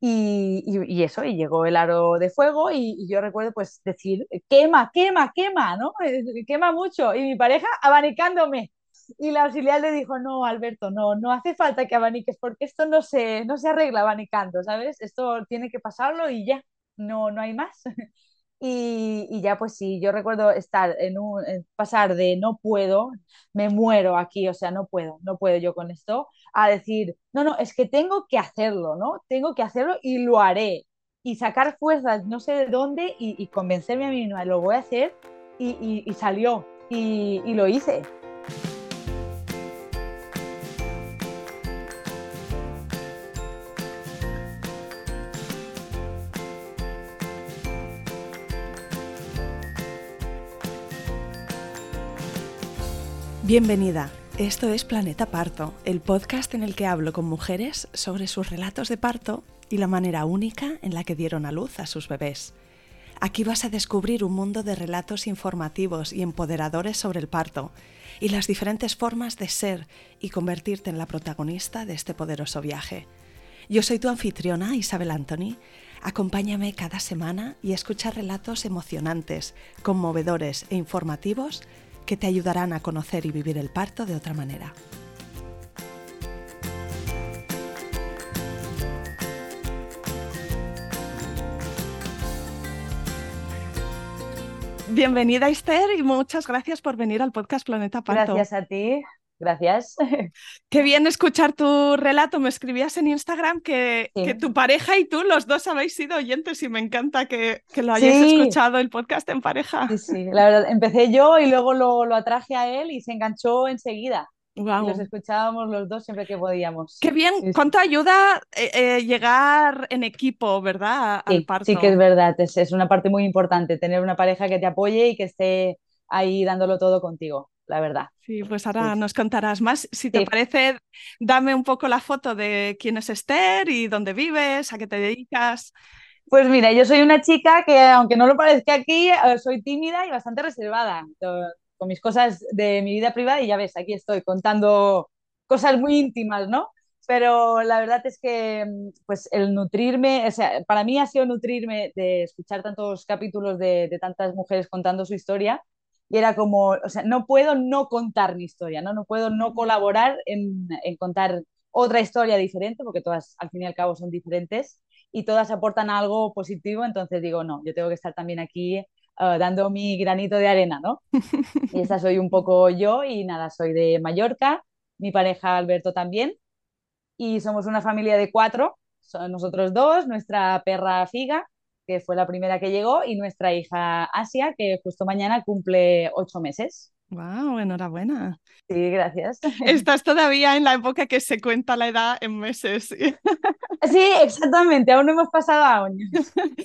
Y, y, eso, y llegó el aro de fuego y, y, yo recuerdo pues decir, quema, quema, quema, ¿no? Quema mucho. Y mi pareja abanicándome. Y la auxiliar le dijo, no, Alberto, no, no hace falta que abaniques porque esto no se, no se arregla abanicando, ¿sabes? Esto tiene que pasarlo y ya, no, no hay más. Y, y, ya pues sí, yo recuerdo estar en un, pasar de no puedo, me muero aquí, o sea, no puedo, no puedo yo con esto, a decir, no, no, es que tengo que hacerlo, ¿no? Tengo que hacerlo y lo haré. Y sacar fuerzas, no sé de dónde, y, y convencerme a mí misma, lo voy a hacer, y, y, y salió, y lo hice. Bienvenida. Esto es Planeta Parto, el podcast en el que hablo con mujeres sobre sus relatos de parto y la manera única en la que dieron a luz a sus bebés. Aquí vas a descubrir un mundo de relatos informativos y empoderadores sobre el parto y las diferentes formas de ser y convertirte en la protagonista de este poderoso viaje. Yo soy tu anfitriona, Isabel Anthony. Acompáñame cada semana y escucha relatos emocionantes, conmovedores e informativos que te ayudarán a conocer y vivir el parto de otra manera. Bienvenida Esther y muchas gracias por venir al podcast Planeta Parto. Gracias a ti. Gracias. Qué bien escuchar tu relato. Me escribías en Instagram que, que, tu pareja y tú, los dos, habéis sido oyentes y me encanta que, que lo hayáis sí. escuchado el podcast en pareja. Sí, sí, la verdad, empecé yo y luego lo, lo atraje a él y se enganchó enseguida. Wow. Los escuchábamos los dos siempre que podíamos. Qué bien, sí, cuánto ayuda eh, eh, llegar en equipo, ¿verdad? Al sí, parto. Sí, que es verdad, es, es una parte muy importante, tener una pareja que te apoye y que esté ahí dándolo todo contigo la verdad. Sí, pues ahora sí. nos contarás más. Si te sí. parece, dame un poco la foto de quién es Esther y dónde vives, a qué te dedicas. Pues mira, yo soy una chica que, aunque no lo parezca aquí, eh, soy tímida y bastante reservada con mis cosas de mi vida privada y ya ves, aquí estoy contando cosas muy íntimas, ¿no? Pero la verdad es que pues el nutrirme, o sea, para mí ha sido nutrirme de escuchar tantos capítulos de, de tantas mujeres contando su historia y era como, o sea, no puedo no contar mi historia, no, no puedo no colaborar en, en, contar otra historia diferente, porque todas al fin y al cabo son diferentes y todas aportan algo positivo, entonces digo, no, yo tengo que estar también aquí uh, dando mi granito de arena, ¿no? y esa soy un poco yo y nada, soy de Mallorca, mi pareja Alberto también, y somos una familia de cuatro, son nosotros dos, nuestra perra Figa, que fue la primera que llegó, y nuestra hija Asia, que justo mañana cumple ocho meses. ¡Wow! Enhorabuena. Sí, gracias. Estás todavía en la época que se cuenta la edad en meses. Sí, exactamente. Aún no hemos pasado a años.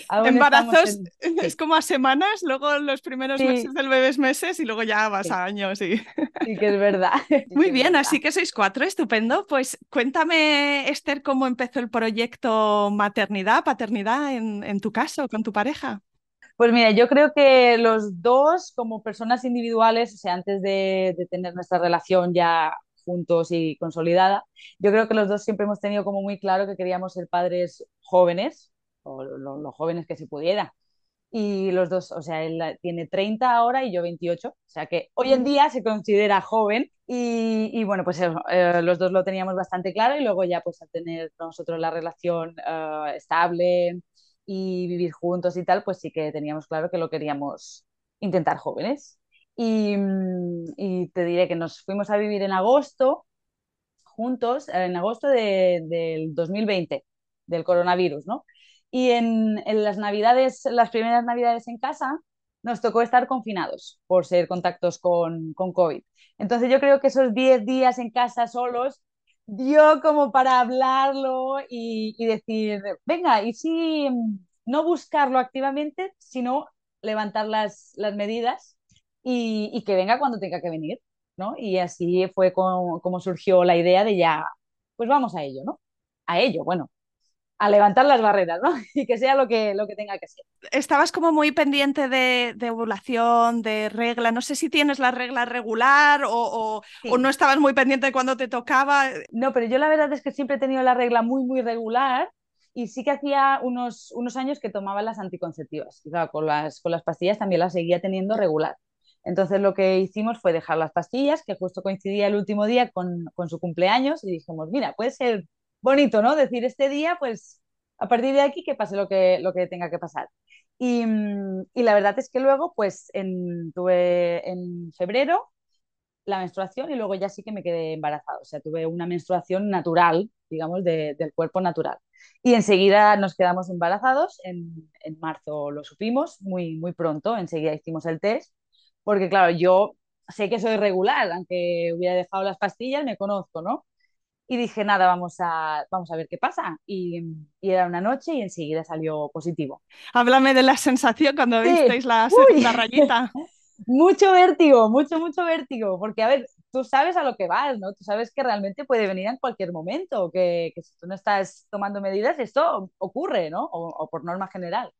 Embarazos en... es como a semanas, luego los primeros sí. meses del bebé es meses y luego ya vas sí. a años. Sí. sí, que es verdad. Muy sí bien, verdad. así que sois cuatro, estupendo. Pues cuéntame, Esther, cómo empezó el proyecto maternidad, paternidad en, en tu caso, con tu pareja. Pues mira, yo creo que los dos, como personas individuales, o sea, antes de, de, tener nuestra relación ya juntos y consolidada, yo creo que los dos siempre hemos tenido como muy claro que queríamos ser padres jóvenes, o lo, lo jóvenes que se pudiera. Y los dos, o sea, él tiene 30 ahora y yo 28, o sea que hoy en día se considera joven y, y bueno, pues eh, los dos lo teníamos bastante claro y luego ya pues al tener nosotros la relación uh, estable, y vivir juntos y tal, pues sí que teníamos claro que lo queríamos intentar jóvenes. Y, y te diré que nos fuimos a vivir en agosto juntos, en agosto de, del 2020, del coronavirus, ¿no? Y en, en, las navidades, las primeras navidades en casa, nos tocó estar confinados por ser contactos con, con COVID. Entonces yo creo que esos 10 días en casa solos dio como para hablarlo y, y, decir, venga, y si no buscarlo activamente, sino levantar las, las medidas y, y, que venga cuando tenga que venir, ¿no? Y así fue como, como, surgió la idea de ya, pues vamos a ello, ¿no? A ello, bueno, a levantar las barreras, ¿no? Y que sea lo que, lo que tenga que ser. Estabas como muy pendiente de, de ovulación, de regla. No sé si tienes la regla regular o, o, sí. o, no estabas muy pendiente de cuando te tocaba. No, pero yo la verdad es que siempre he tenido la regla muy, muy regular. y sí que hacía unos, unos años que tomaba las anticonceptivas. Y claro, con las, con las pastillas también las seguía teniendo regular. Entonces lo que hicimos fue dejar las pastillas, que justo coincidía el último día con, con su cumpleaños, y dijimos, mira, puede ser bonito, ¿no? Decir este día, pues a partir de aquí que pase lo que, lo que tenga que pasar. Y, y la verdad es que luego, pues en, tuve en febrero la menstruación y luego ya sí que me quedé embarazada. O sea, tuve una menstruación natural, digamos, de, del cuerpo natural. Y enseguida nos quedamos embarazados, en, en, marzo lo supimos, muy, muy pronto, enseguida hicimos el test, porque claro, yo sé que soy regular, aunque hubiera dejado las pastillas, me conozco, ¿no? Y dije, nada, vamos a, vamos a ver qué pasa. Y, y era una noche y enseguida salió positivo. Háblame de la sensación cuando sí. visteis la segunda rayita. mucho vértigo, mucho, mucho vértigo, porque a ver, tú sabes a lo que vas, ¿no? Tú sabes que realmente puede venir en cualquier momento, que, que si tú no estás tomando medidas, esto ocurre, ¿no? O, o por norma general.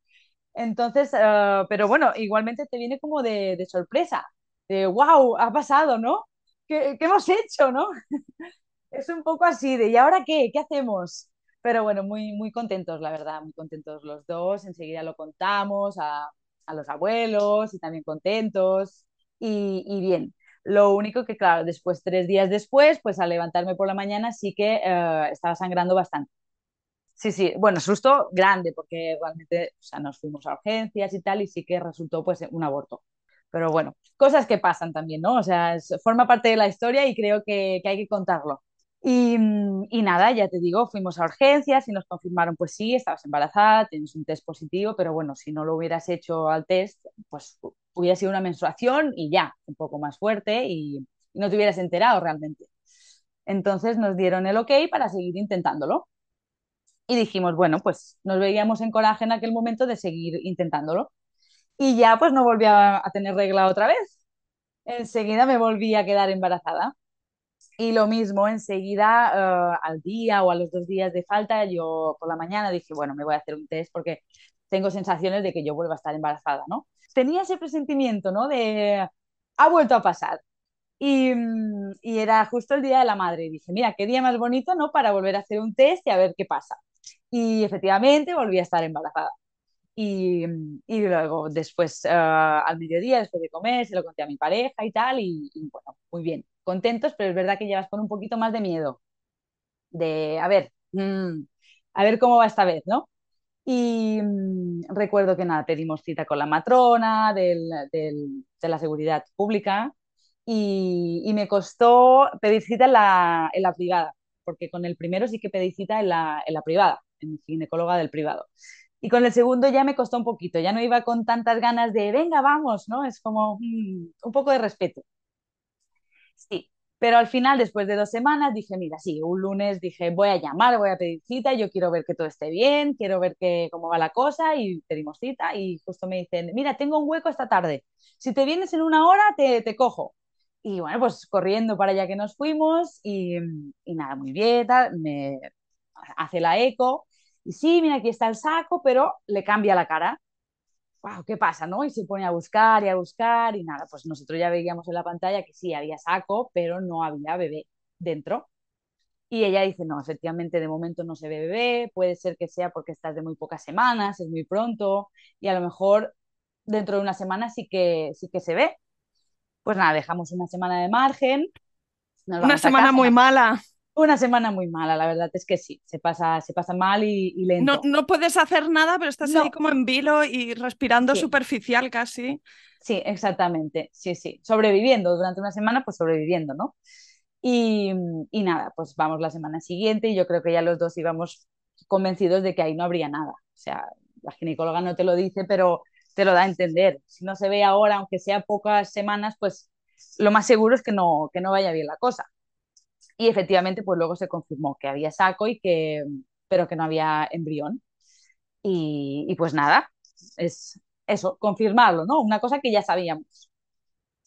Entonces, uh, pero bueno, igualmente te viene como de, de, sorpresa, de wow, ha pasado, ¿no? ¿Qué, qué hemos hecho, no? es un poco así de, ¿y ahora qué? ¿Qué hacemos? Pero bueno, muy, muy contentos, la verdad, muy contentos los dos. Enseguida lo contamos a, a los abuelos y también contentos y, y, bien. Lo único que, claro, después, tres días después, pues al levantarme por la mañana sí que uh, estaba sangrando bastante. Sí, sí, bueno, susto grande porque realmente o sea, nos fuimos a urgencias y tal y sí que resultó pues un aborto. Pero bueno, cosas que pasan también, ¿no? O sea, forma parte de la historia y creo que, que hay que contarlo. Y, y, nada, ya te digo, fuimos a urgencias y nos confirmaron, pues sí, estabas embarazada, tienes un test positivo, pero bueno, si no lo hubieras hecho al test, pues hubiera sido una menstruación y ya, un poco más fuerte y, no te hubieras enterado realmente. Entonces nos dieron el ok para seguir intentándolo. Y dijimos, bueno, pues nos veíamos en coraje en aquel momento de seguir intentándolo. Y ya pues no volví a, a tener regla otra vez. Enseguida me volví a quedar embarazada. Y lo mismo, enseguida, uh, al día o a los dos días de falta, yo por la mañana dije, bueno, me voy a hacer un test porque tengo sensaciones de que yo vuelvo a estar embarazada, ¿no? Tenía ese presentimiento, ¿no? De, ha vuelto a pasar. Y, y, era justo el Día de la Madre. Y dije, mira, qué día más bonito, ¿no? Para volver a hacer un test y a ver qué pasa. Y efectivamente volví a estar embarazada. Y, y luego, después, uh, al mediodía, después de comer, se lo conté a mi pareja y tal. Y, y bueno, muy bien contentos, pero es verdad que llevas con un poquito más de miedo. De, a ver, mmm, a ver cómo va esta vez, ¿no? Y mmm, recuerdo que nada, pedimos cita con la matrona de la seguridad pública y, me costó pedir cita en la, privada, porque con el primero sí que pedí cita en la, privada, en ginecóloga del privado. Y con el segundo ya me costó un poquito, ya no iba con tantas ganas de, venga, vamos, ¿no? Es como mmm, un poco de respeto. Sí, pero al final, después de dos semanas, dije, mira, sí, un lunes dije, voy a llamar, voy a pedir cita, yo quiero ver que todo esté bien, quiero ver que, cómo va la cosa y pedimos cita y justo me dicen, mira, tengo un hueco esta tarde, si te vienes en una hora, te, te cojo. Y bueno, pues corriendo para allá que nos fuimos y, y nada, muy bien, me hace la eco y sí, mira, aquí está el saco, pero le cambia la cara wow, ¿qué pasa? ¿no? Y se pone a buscar y a buscar y nada, pues nosotros ya veíamos en la pantalla que sí, había saco, pero no había bebé dentro. Y ella dice, no, efectivamente de momento no se ve bebé, puede ser que sea porque estás de muy pocas semanas, es muy pronto, y a lo mejor dentro de una semana sí que, sí que se ve. Pues nada, dejamos una semana de margen. una semana muy mala. Una semana muy mala, la verdad es que sí, se pasa, se pasa mal y, y lento. No, no, puedes hacer nada, pero estás no. ahí como en vilo y respirando sí. superficial casi. Sí, exactamente, sí, sí, sobreviviendo durante una semana, pues sobreviviendo, ¿no? Y, y, nada, pues vamos la semana siguiente y yo creo que ya los dos íbamos convencidos de que ahí no habría nada. O sea, la ginecóloga no te lo dice, pero te lo da a entender. Si no se ve ahora, aunque sea pocas semanas, pues lo más seguro es que no, que no vaya bien la cosa. Y efectivamente, pues luego se confirmó que había saco y que, pero que no había embrión. Y, pues nada, es eso, confirmarlo, ¿no? Una cosa que ya sabíamos.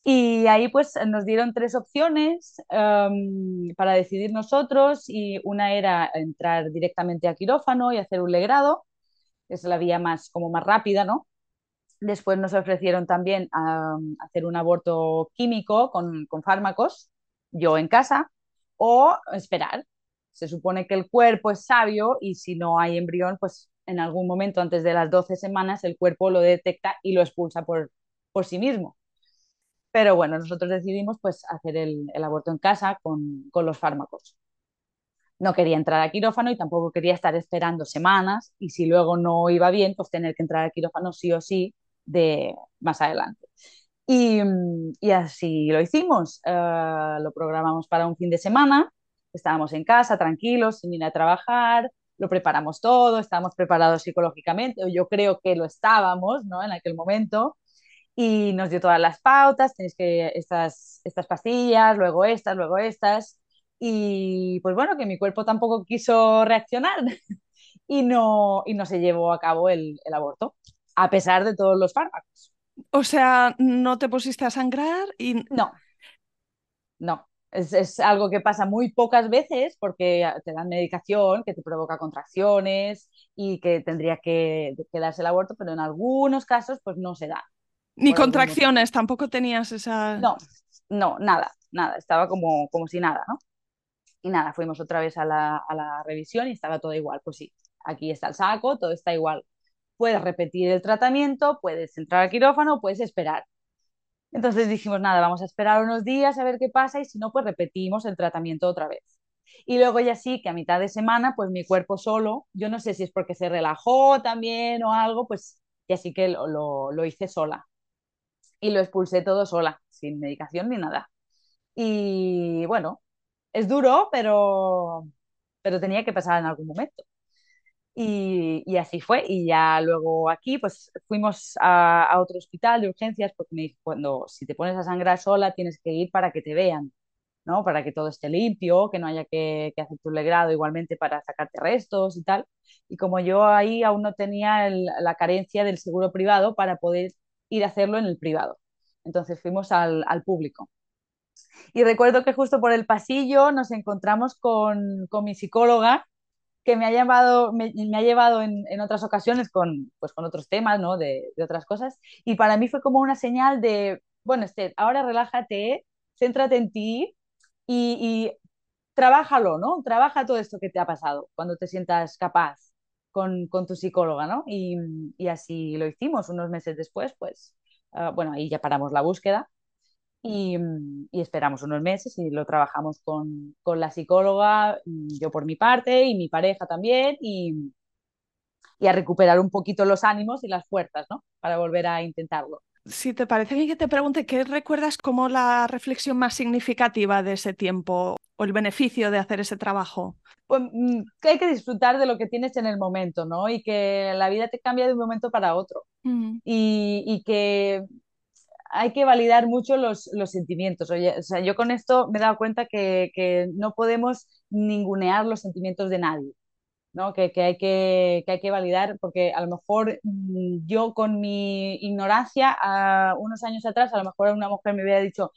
Y ahí pues nos dieron tres opciones um, para decidir nosotros y una era entrar directamente a quirófano y hacer un legrado, que es la vía más, como más rápida, ¿no? Después nos ofrecieron también hacer un aborto químico con, con fármacos, yo en casa, o esperar. se supone que el cuerpo es sabio y si no hay embrión, pues en algún momento antes de las 12 semanas el cuerpo lo detecta y lo expulsa por, por sí mismo. Pero bueno, nosotros decidimos pues hacer el, aborto en casa con, con los fármacos no quería entrar a quirófano y tampoco quería estar esperando semanas y si luego no iba bien, pues tener que entrar a quirófano sí o sí de más adelante. Y, y así lo hicimos, uh, lo programamos para un fin de semana, estábamos en casa tranquilos, sin ir a trabajar, lo preparamos todo, estábamos preparados psicológicamente, o yo creo que lo estábamos ¿no? en aquel momento, y nos dio todas las pautas, tenéis que estas, estas pastillas, luego estas, luego estas, y pues bueno, que mi cuerpo tampoco quiso reaccionar y no, y no se llevó a cabo el, el aborto, a pesar de todos los fármacos. O sea, ¿no te pusiste a sangrar? Y... No, no. Es, es, algo que pasa muy pocas veces porque te dan medicación que te provoca contracciones y que tendría que, que darse el aborto, pero en algunos casos pues no se da. Ni contracciones, tampoco tenías esa... No, no, nada, nada, estaba como, como si nada, ¿no? Y nada, fuimos otra vez a la, a la revisión y estaba todo igual. Pues sí, aquí está el saco, todo está igual. Puedes repetir el tratamiento, puedes entrar al quirófano, puedes esperar. Entonces dijimos, nada, vamos a esperar unos días a ver qué pasa y si no, pues repetimos el tratamiento otra vez. Y luego ya sí, que a mitad de semana, pues mi cuerpo solo, yo no sé si es porque se relajó también o algo, pues ya sí que lo, lo, lo hice sola. Y lo expulsé todo sola, sin medicación ni nada. Y bueno, es duro, pero, pero tenía que pasar en algún momento. Y, así fue. Y ya luego aquí, pues fuimos a, otro hospital de urgencias, porque me dijo, cuando si te pones a sangrar sola, tienes que ir para que te vean, ¿no? Para que todo esté limpio, que no haya que, hacer tu legrado igualmente para sacarte restos y tal. Y como yo ahí aún no tenía la carencia del seguro privado para poder ir a hacerlo en el privado. Entonces fuimos al, al público. Y recuerdo que justo por el pasillo nos encontramos con, con mi psicóloga, que me ha llevado, me, ha llevado en, en, otras ocasiones con, pues con otros temas, ¿no? De, otras cosas. Y para mí fue como una señal de, bueno, Esther, ahora relájate, céntrate en ti y, y trabájalo, ¿no? Trabaja todo esto que te ha pasado cuando te sientas capaz con, con tu psicóloga, ¿no? Y, y, así lo hicimos unos meses después, pues, uh, bueno, ahí ya paramos la búsqueda y, y, esperamos unos meses y lo trabajamos con, con, la psicóloga, yo por mi parte y mi pareja también, y, y, a recuperar un poquito los ánimos y las fuerzas, ¿no? Para volver a intentarlo. Si te parece bien que te pregunte, ¿qué recuerdas como la reflexión más significativa de ese tiempo o el beneficio de hacer ese trabajo? Pues que hay que disfrutar de lo que tienes en el momento, ¿no? Y que la vida te cambia de un momento para otro. Mm. Y, y que hay que validar mucho los, los sentimientos. Oye, o sea, yo con esto me he dado cuenta que, que, no podemos ningunear los sentimientos de nadie, ¿no? Que, que, hay que, que hay que validar, porque a lo mejor mm, yo con mi ignorancia, a unos años atrás, a lo mejor una mujer me hubiera dicho,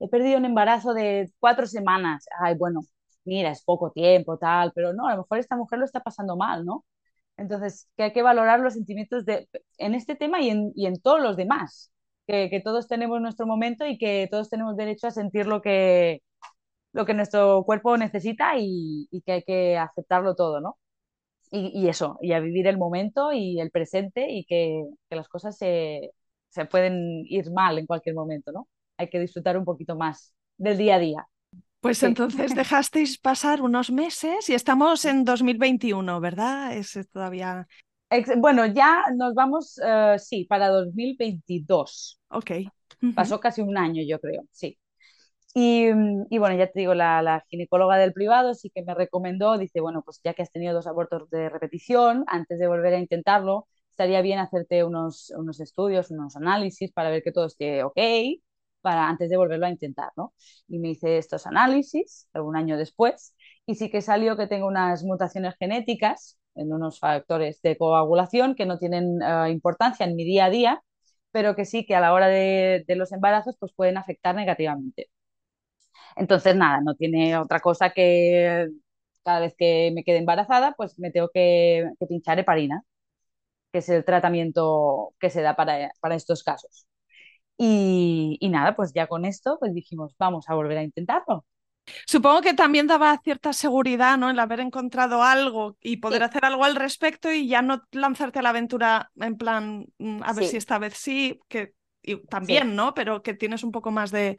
he perdido un embarazo de cuatro semanas. Ay, bueno, mira, es poco tiempo, tal, pero no, a lo mejor esta mujer lo está pasando mal, ¿no? Entonces, que hay que valorar los sentimientos de, en este tema y en, y en todos los demás que, que, todos tenemos nuestro momento y que todos tenemos derecho a sentir lo que, lo que nuestro cuerpo necesita y, y que hay que aceptarlo todo, ¿no? Y, y, eso, y a vivir el momento y el presente y que, que las cosas se, se, pueden ir mal en cualquier momento, ¿no? Hay que disfrutar un poquito más del día a día. Pues sí. entonces dejasteis pasar unos meses y estamos en 2021, ¿verdad? Es todavía bueno, ya nos vamos, uh, sí, para 2022. Ok. Uh -huh. Pasó casi un año, yo creo, sí. Y, y bueno, ya te digo, la, la, ginecóloga del privado sí que me recomendó, dice, bueno, pues ya que has tenido dos abortos de repetición, antes de volver a intentarlo, estaría bien hacerte unos, unos estudios, unos análisis para ver que todo esté ok, para antes de volverlo a intentar, ¿no? Y me hice estos análisis un año después y sí que salió que tengo unas mutaciones genéticas en unos factores de coagulación que no tienen uh, importancia en mi día a día, pero que sí que a la hora de, de, los embarazos pues pueden afectar negativamente. Entonces, nada, no tiene otra cosa que cada vez que me quede embarazada, pues me tengo que, que pinchar heparina, que es el tratamiento que se da para, para estos casos. Y, y, nada, pues ya con esto, pues dijimos, vamos a volver a intentarlo. Supongo que también daba cierta seguridad, ¿no? El haber encontrado algo y poder hacer algo al respecto y ya no lanzarte a la aventura en plan, mm, a ver si esta vez sí, que también, ¿no? Pero que tienes un poco más de,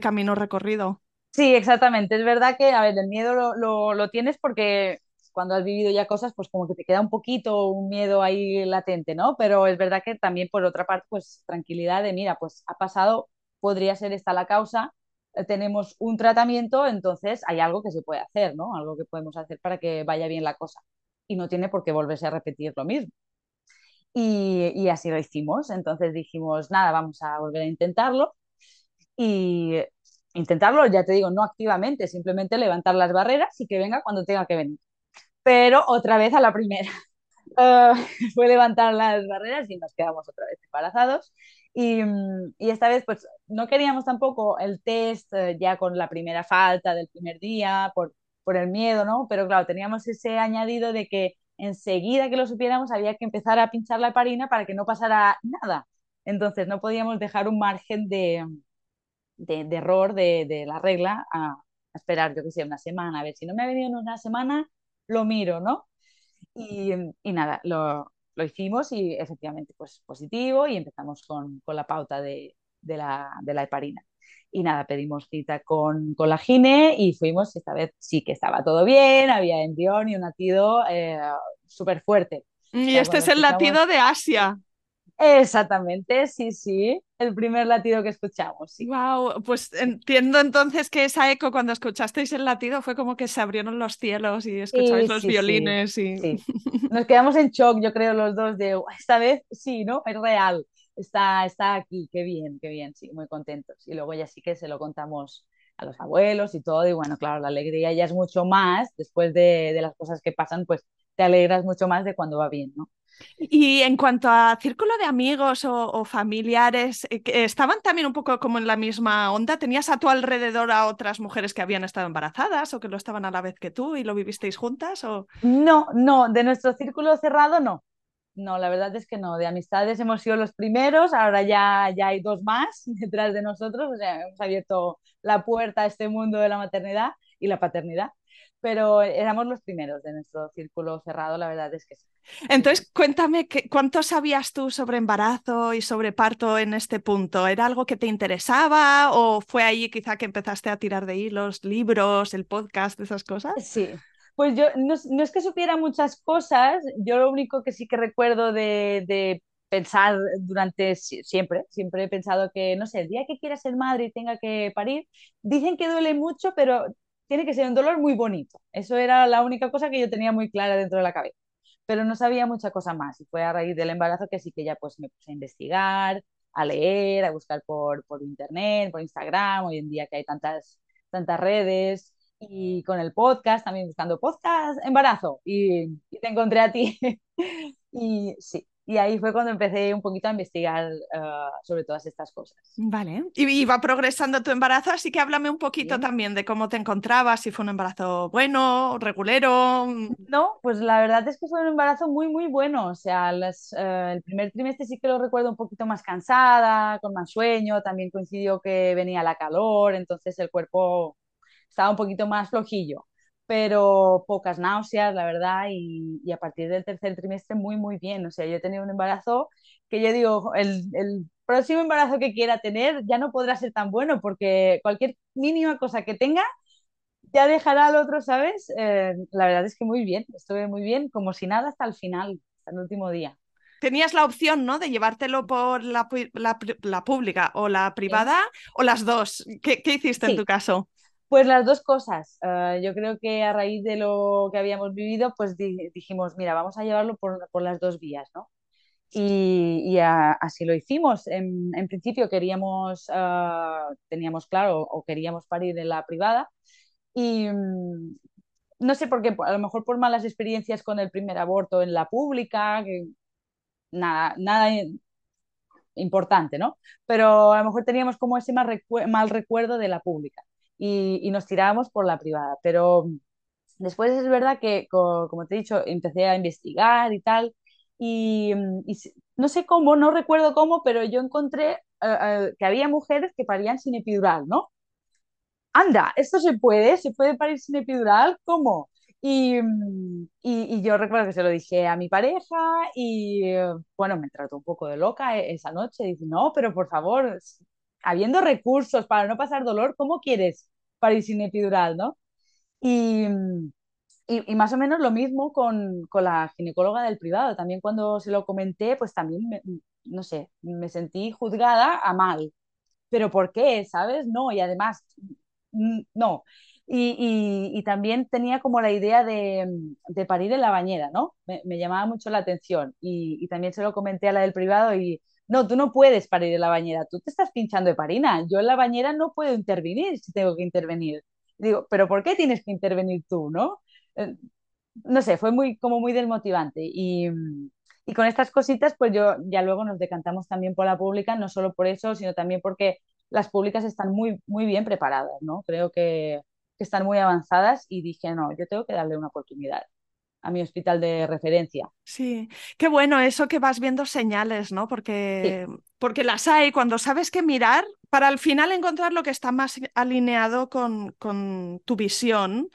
camino recorrido. Sí, exactamente. Es verdad que, a ver, el miedo lo, lo, tienes porque cuando has vivido ya cosas, pues como que te queda un poquito un miedo ahí latente, ¿no? Pero es verdad que también por otra parte, pues tranquilidad de, mira, pues ha pasado, podría ser esta la causa, tenemos un tratamiento, entonces hay algo que se puede hacer, ¿no? Algo que podemos hacer para que vaya bien la cosa. Y no tiene por qué volverse a repetir lo mismo. Y, y así lo hicimos. Entonces dijimos, nada, vamos a volver a intentarlo. Y intentarlo, ya te digo, no activamente, simplemente levantar las barreras y que venga cuando tenga que venir. Pero otra vez a la primera. Uh, fue levantar las barreras y nos quedamos otra vez embarazados. Y, mm, y, esta vez, pues, no queríamos tampoco el test uh, ya con la primera falta del primer día, por, por el miedo, ¿no? Pero claro, teníamos ese añadido de que enseguida que lo supiéramos había que empezar a pinchar la heparina para que no pasara nada. Entonces, no podíamos dejar un margen de, de, error de, de, la regla a, esperar, yo que una semana. A ver, si no me ha venido en una semana, lo miro, ¿no? Y, y nada, lo, lo, hicimos y efectivamente, pues positivo y empezamos con, con la pauta de, de, la, de la heparina. Y nada, pedimos cita con, con, la gine y fuimos, esta vez sí que estaba todo bien, había embrión y un latido eh, súper fuerte. Y este es el latido de Asia. Exactamente, sí, sí, el primer latido que escuchamos. Sí. Wow, pues entiendo entonces que esa eco cuando escuchasteis el latido fue como que se abrieron los cielos y escucháis los violines sí, y nos quedamos en shock, yo creo los dos de esta vez sí, ¿no? Es real, está, está aquí, qué bien, qué bien, sí, muy contentos. Y luego ya sí que se lo contamos a los abuelos y todo y bueno, claro, la alegría ya es mucho más después de, de las cosas que pasan, pues te alegras mucho más de cuando va bien, ¿no? Y en cuanto a círculo de amigos o, familiares, eh, ¿estaban también un poco como en la misma onda? ¿Tenías a tu alrededor a otras mujeres que habían estado embarazadas o que lo estaban a la vez que tú y lo vivisteis juntas? O... No, no, de nuestro círculo cerrado no. No, la verdad es que no. De amistades hemos sido los primeros, ahora ya, ya hay dos más detrás de nosotros, o sea, hemos abierto la puerta a este mundo de la maternidad y la paternidad pero éramos los primeros de nuestro círculo cerrado, la verdad es que sí. Entonces, cuéntame, ¿cuánto sabías tú sobre embarazo y sobre parto en este punto? ¿Era algo que te interesaba o fue ahí quizá que empezaste a tirar de hilos, libros, el podcast, esas cosas? Sí, pues yo no, no es que supiera muchas cosas, yo lo único que sí que recuerdo de, de pensar durante siempre, siempre he pensado que, no sé, el día que quiera ser madre y tenga que parir, dicen que duele mucho, pero tiene que ser un dolor muy bonito. Eso era la única cosa que yo tenía muy clara dentro de la cabeza. Pero no sabía mucha cosa más. Y fue a raíz del embarazo que sí que ya pues me puse a investigar, a leer, a buscar por, por internet, por Instagram, hoy en día que hay tantas, tantas redes. Y con el podcast, también buscando podcast embarazo. Y, y te encontré a ti. y sí, y ahí fue cuando empecé un poquito a investigar uh, sobre todas estas cosas. Vale, y va progresando tu embarazo, así que háblame un poquito también de cómo te encontrabas, si fue un embarazo bueno, regulero. No, pues la verdad es que fue un embarazo muy, muy bueno. O sea, las, uh, el primer trimestre sí que lo recuerdo un poquito más cansada, con más sueño, también coincidió que venía la calor, entonces el cuerpo estaba un poquito más flojillo pero pocas náuseas, la verdad, y, y, a partir del tercer trimestre muy, muy bien. O sea, yo he tenido un embarazo que yo digo, el, el, próximo embarazo que quiera tener ya no podrá ser tan bueno porque cualquier mínima cosa que tenga ya dejará al otro, ¿sabes? Eh, la verdad es que muy bien, estuve muy bien, como si nada hasta el final, hasta el último día. Tenías la opción, ¿no? De llevártelo por la, la, la pública o la privada sí. o las dos. ¿Qué, qué hiciste sí. en tu caso? Pues las dos cosas. Uh, yo creo que a raíz de lo que habíamos vivido, pues di dijimos, mira, vamos a llevarlo por, las dos vías, ¿no? Y, y así lo hicimos. En, principio queríamos, uh, teníamos claro, o queríamos parir en la privada. Y um, no sé por qué, a lo mejor por malas experiencias con el primer aborto en la pública, nada, nada importante, ¿no? Pero a lo mejor teníamos como ese mal, recu mal recuerdo de la pública y, y nos tirábamos por la privada. Pero después es verdad que, como, te he dicho, empecé a investigar y tal, y, y, no sé cómo, no recuerdo cómo, pero yo encontré uh, uh, que había mujeres que parían sin epidural, ¿no? anda, esto se puede, se puede parir sin epidural, ¿cómo? Y, y, yo recuerdo que se lo dije a mi pareja y bueno, me trató un poco de loca esa noche. Dice, no, pero por favor, habiendo recursos para no pasar dolor, ¿cómo quieres parir sin epidural, no? Y, y, más o menos lo mismo con, con, la ginecóloga del privado. También cuando se lo comenté, pues también, no sé, me sentí juzgada a mal. ¿Pero por qué? ¿Sabes? No, y además, no. Y, y, también tenía como la idea de, de parir en la bañera, ¿no? Me, me llamaba mucho la atención. Y, y, también se lo comenté a la del privado y, no, tú no puedes parir en la bañera, tú te estás pinchando de parina. Yo en la bañera no puedo intervenir si tengo que intervenir. Digo, pero ¿por qué tienes que intervenir tú, no? Eh, no sé, fue muy, como muy desmotivante. Y, y con estas cositas, pues yo ya luego nos decantamos también por la pública, no solo por eso, sino también porque las públicas están muy, muy bien preparadas, ¿no? Creo que, que están muy avanzadas y dije, no, yo tengo que darle una oportunidad a mi hospital de referencia. Sí, qué bueno eso que vas viendo señales, ¿no? Porque, porque las hay cuando sabes qué mirar para al final encontrar lo que está más alineado con, con tu visión.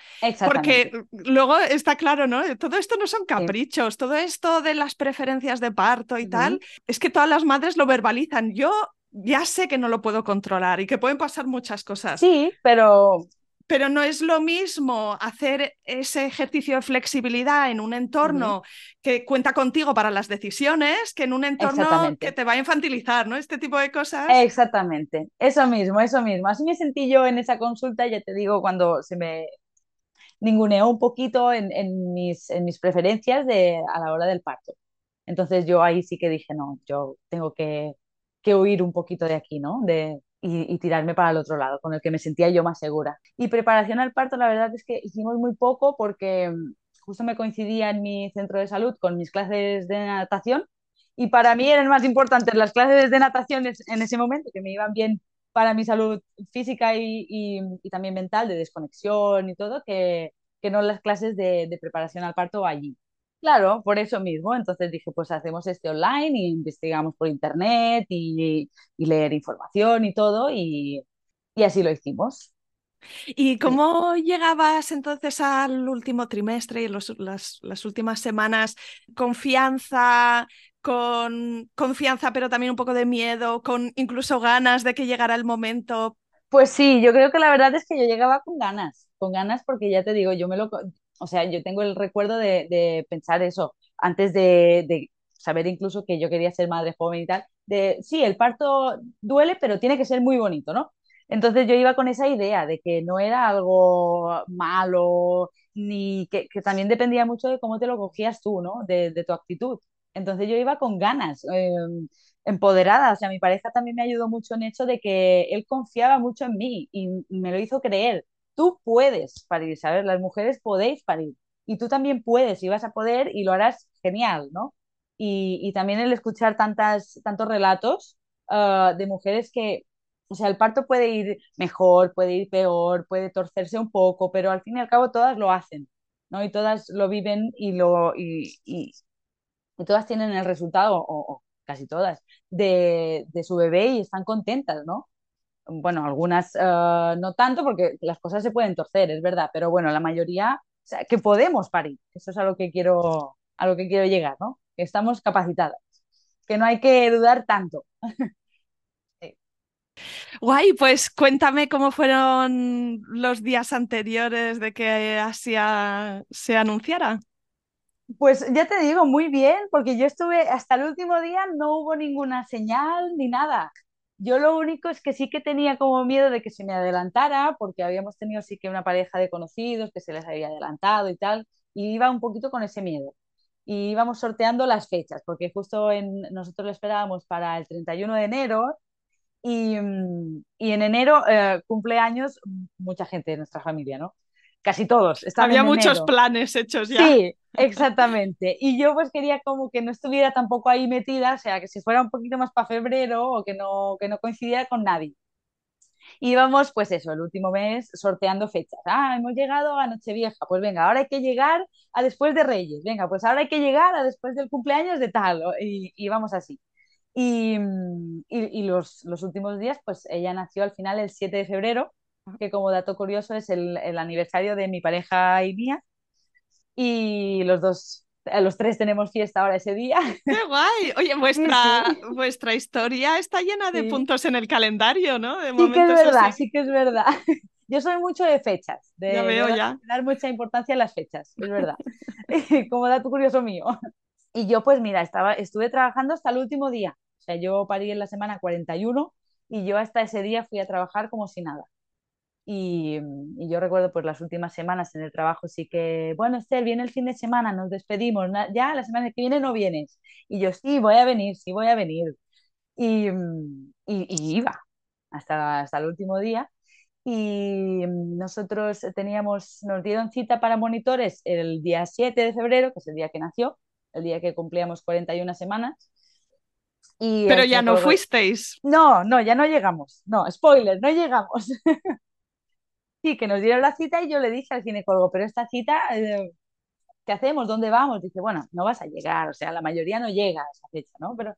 Porque luego está claro, ¿no? Todo esto no son caprichos, todo esto de las preferencias de parto y tal, es que todas las madres lo verbalizan. Yo ya sé que no lo puedo controlar y que pueden pasar muchas cosas. Sí, pero pero no es lo mismo hacer ese ejercicio de flexibilidad en un entorno que cuenta contigo para las decisiones que en un entorno que te va a infantilizar, ¿no? Este tipo de cosas. Exactamente, eso mismo, eso mismo. Así me sentí yo en esa consulta, ya te digo, cuando se me ninguneó un poquito en, mis, en mis preferencias de, a la hora del parto. Entonces yo ahí sí que dije, no, yo tengo que, que huir un poquito de aquí, ¿no? De, y, tirarme para el otro lado, con el que me sentía yo más segura. Y preparación al parto, la verdad es que hicimos muy poco porque mm, justo me coincidía en mi centro de salud con mis clases de natación y para mí eran más importantes las clases de natación en ese momento, que me iban bien para mi salud física y, y, también mental, de desconexión y todo, que, que no las clases de, de preparación al parto allí. Claro, por eso mismo. Entonces dije, pues hacemos este online y investigamos por internet y, leer información y todo y, así lo hicimos. ¿Y cómo llegabas entonces al último trimestre y las, las, últimas semanas? ¿Confianza, con confianza, pero también un poco de miedo, con incluso ganas de que llegara el momento? Pues sí, yo creo que la verdad es que yo llegaba con ganas, con ganas porque ya te digo, yo me lo, o sea, yo tengo el recuerdo de, pensar eso, antes de, saber incluso que yo quería ser madre joven y tal, de, sí, el parto duele, pero tiene que ser muy bonito, ¿no? Entonces yo iba con esa idea de que no era algo malo, ni que, también dependía mucho de cómo te lo cogías tú, ¿no? De, tu actitud. Entonces yo iba con ganas, em, empoderada. O sea, mi pareja también me ayudó mucho en eso de que él confiaba mucho en mí y me lo hizo creer tú puedes parir, ¿sabes? Las mujeres podéis parir y tú también puedes y vas a poder y lo harás genial, ¿no? Y, también el escuchar tantas, tantos relatos ah, de mujeres que, o sea, el parto puede ir mejor, puede ir peor, puede torcerse un poco, pero al fin y al cabo todas lo hacen, ¿no? Y todas lo viven y, lo, y, y, todas tienen el resultado, o, casi todas, de, de, su bebé y están contentas, ¿no? Bueno, algunas eh, no tanto porque las cosas se pueden torcer, es verdad, pero bueno, la mayoría, o sea, que podemos parir, eso es a lo que quiero, a lo que quiero llegar, ¿no? Que estamos capacitadas, que no hay que dudar tanto. Guay, pues cuéntame cómo fueron los días anteriores de que Asia se anunciara. Pues ya te digo, muy bien, porque yo estuve hasta el último día, no hubo ninguna señal ni nada. Yo lo único es que sí que tenía como miedo de que se me adelantara, porque habíamos tenido sí que una pareja de conocidos que se les había adelantado y tal, y iba un poquito con ese miedo. Y íbamos sorteando las fechas, porque justo en, nosotros lo esperábamos para el 31 de enero y, y en enero eh, cumple años mucha gente de nuestra familia, ¿no? Casi todos. Había muchos planes hechos ya. Sí, Exactamente. Y yo pues quería como que no estuviera tampoco ahí metida, o sea, que si fuera un poquito más para febrero o que no, que no coincidiera con nadie. Íbamos, pues eso, el último mes sorteando fechas. Ah, hemos llegado a Nochevieja, pues venga, ahora hay que llegar a después de Reyes, venga, pues ahora hay que llegar a después del cumpleaños de tal, y, íbamos así. Y, y, los, los, últimos días, pues ella nació al final el 7 de febrero, que como dato curioso es el, el aniversario de mi pareja y mía, y los dos, los tres tenemos fiesta ahora ese día. ¡Qué guay! Oye, vuestra, sí. vuestra historia está llena de sí. puntos en el calendario, ¿no? De sí que es verdad, así. sí que es verdad. Yo soy mucho de fechas, de, ya veo, de ya. dar mucha importancia a las fechas, es verdad. Como dato curioso mío. Y yo, pues mira, estaba, estuve trabajando hasta el último día. O sea, yo parí en la semana 41 y yo hasta ese día fui a trabajar como si nada. Y, y, yo recuerdo pues las últimas semanas en el trabajo sí que, bueno, Esther, viene el fin de semana, nos despedimos, ya la semana que viene no vienes. Y yo, sí, voy a venir, sí, voy a venir. Y, y, y iba hasta, hasta el último día. Y nosotros teníamos, nos dieron cita para monitores el día 7 de febrero, que es el día que nació, el día que cumplíamos 41 semanas. Y Pero ya no fuisteis. No, no, ya no llegamos. No, spoiler, no llegamos. sí, que nos dieron la cita y yo le dije al ginecólogo, pero esta cita, eh, ¿qué hacemos? ¿Dónde vamos? Dice, bueno, no vas a llegar, o sea, la mayoría no llega a esa fecha, ¿no? Pero,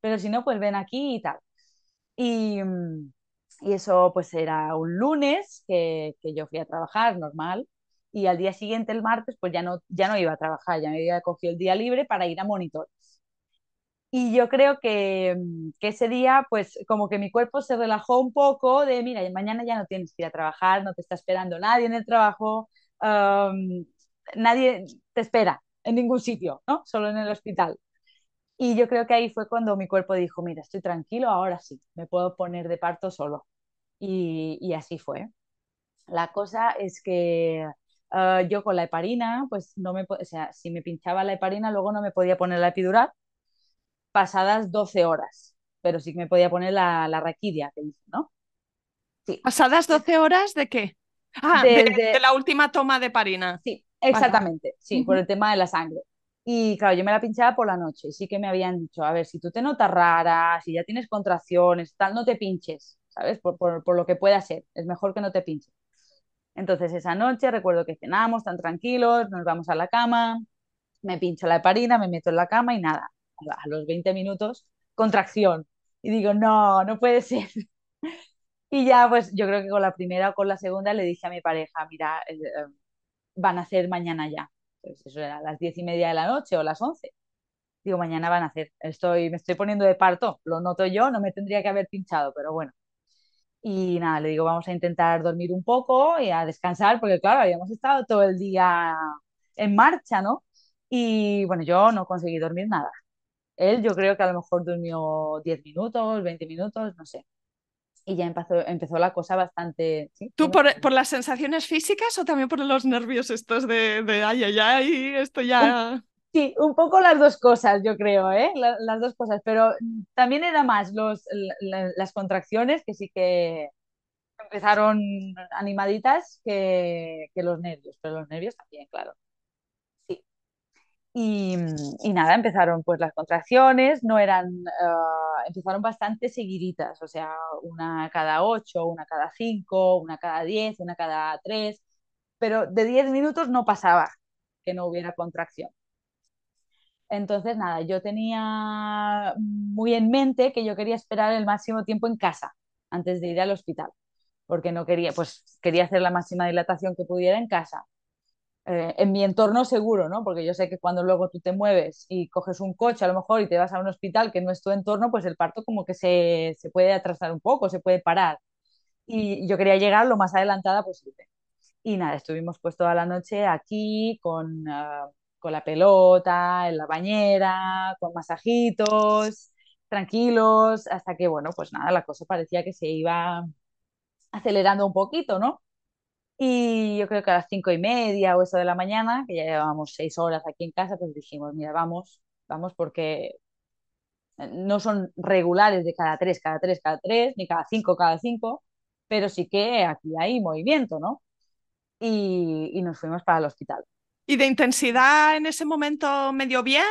pero si no, pues ven aquí y tal. Y, eso pues era un lunes que, que, yo fui a trabajar normal y al día siguiente, el martes, pues ya no, ya no iba a trabajar, ya me había cogido el día libre para ir a monitores. Y yo creo que, que, ese día, pues como que mi cuerpo se relajó un poco de, mira, mañana ya no tienes que ir a trabajar, no te está esperando nadie en el trabajo, nadie te espera en ningún sitio, ¿no? Solo en el hospital. Y yo creo que ahí fue cuando mi cuerpo dijo, mira, estoy tranquilo, ahora sí, me puedo poner de parto solo. Y, y así fue. La cosa es que uh, yo con la heparina, pues no me, o sea, si me pinchaba la heparina, luego no me podía poner la epidural pasadas 12 horas, pero sí que me podía poner la, la raquidia, que ¿no? Sí. ¿Pasadas 12 horas de qué? Ah, de, de, de la última toma de heparina. Sí, exactamente, sí, uh -huh. por el tema de la sangre. Y claro, yo me la pinchaba por la noche. Sí que me habían dicho, a ver, si tú te notas rara, si ya tienes contracciones, tal, no te pinches, ¿sabes? Por, por, por lo que pueda ser. Es mejor que no te pinches. Entonces esa noche recuerdo que cenamos tan tranquilos, nos vamos a la cama, me pincho la heparina, me meto en la cama y nada, a los 20 minutos, contracción. Y digo, no, no puede ser. Y ya, pues yo creo que con la primera o con la segunda le dije a mi pareja, mira, eh, van a hacer mañana ya pues eso era a las diez y media de la noche o las once. Digo, mañana van a hacer, estoy, me estoy poniendo de parto, lo noto yo, no me tendría que haber pinchado, pero bueno. Y nada, le digo, vamos a intentar dormir un poco y a descansar, porque claro, habíamos estado todo el día en marcha, ¿no? Y bueno, yo no conseguí dormir nada. Él yo creo que a lo mejor durmió 10 minutos, 20 minutos, no sé y ya empezó, empezó la cosa bastante... ¿sí? ¿Tú por, por, las sensaciones físicas o también por los nervios estos de, de ay, ay, ay, esto ya... Sí, un poco las dos cosas, yo creo, ¿eh? La, las dos cosas, pero también era más los, la, las contracciones que sí que empezaron animaditas que, que los nervios, pero los nervios también, claro. Y, y, nada, empezaron pues las contracciones, no eran, uh, empezaron bastante seguiditas, o sea, una cada ocho, una cada cinco, una cada diez, una cada tres, pero de diez minutos no pasaba que no hubiera contracción. Entonces, nada, yo tenía muy en mente que yo quería esperar el máximo tiempo en casa antes de ir al hospital, porque no quería, pues quería hacer la máxima dilatación que pudiera en casa eh, en mi entorno seguro, ¿no? Porque yo sé que cuando luego tú te mueves y coges un coche a lo mejor y te vas a un hospital que no es tu entorno, pues el parto como que se, se puede atrasar un poco, se puede parar. Y yo quería llegar lo más adelantada posible. Y nada, estuvimos pues toda la noche aquí con, uh, con la pelota, en la bañera, con masajitos, tranquilos, hasta que, bueno, pues nada, la cosa parecía que se iba acelerando un poquito, ¿no? Y yo creo que a las cinco y media o eso de la mañana, que ya llevábamos seis horas aquí en casa, pues dijimos, mira, vamos, vamos porque no son regulares de cada tres, cada tres, cada tres, ni cada cinco, cada cinco, pero sí que aquí hay movimiento, ¿no? Y, y nos fuimos para el hospital. ¿Y de intensidad en ese momento medio bien?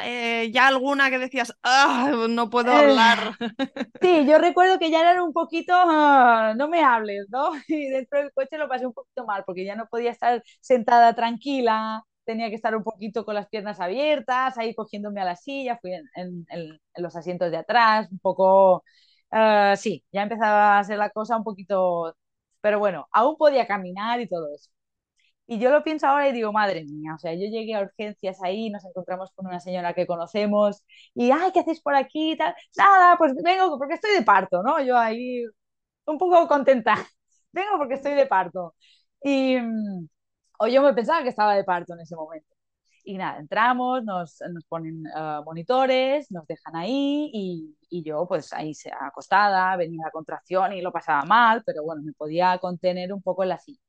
Eh, ¿Ya alguna que decías, ah, no puedo hablar? Eh, sí, yo recuerdo que ya era un poquito, ah, no me hables, ¿no? Y dentro del coche lo pasé un poquito mal porque ya no podía estar sentada tranquila, tenía que estar un poquito con las piernas abiertas, ahí cogiéndome a la silla, fui en, en, en, en los asientos de atrás, un poco, uh, sí, ya empezaba a ser la cosa un poquito Pero bueno, aún podía caminar y todo eso. Y yo lo pienso ahora y digo, madre mía, o sea, yo llegué a urgencias ahí, nos encontramos con una señora que conocemos y, ay, ¿qué hacéis por aquí? Tal. Nada, pues vengo porque estoy de parto, ¿no? Yo ahí un poco contenta. Vengo porque estoy de parto. Y, mm, o yo me pensaba que estaba de parto en ese momento. Y nada, entramos, nos, nos ponen uh, monitores, nos dejan ahí y, y, yo pues ahí acostada, venía la contracción y lo pasaba mal, pero bueno, me podía contener un poco en la silla.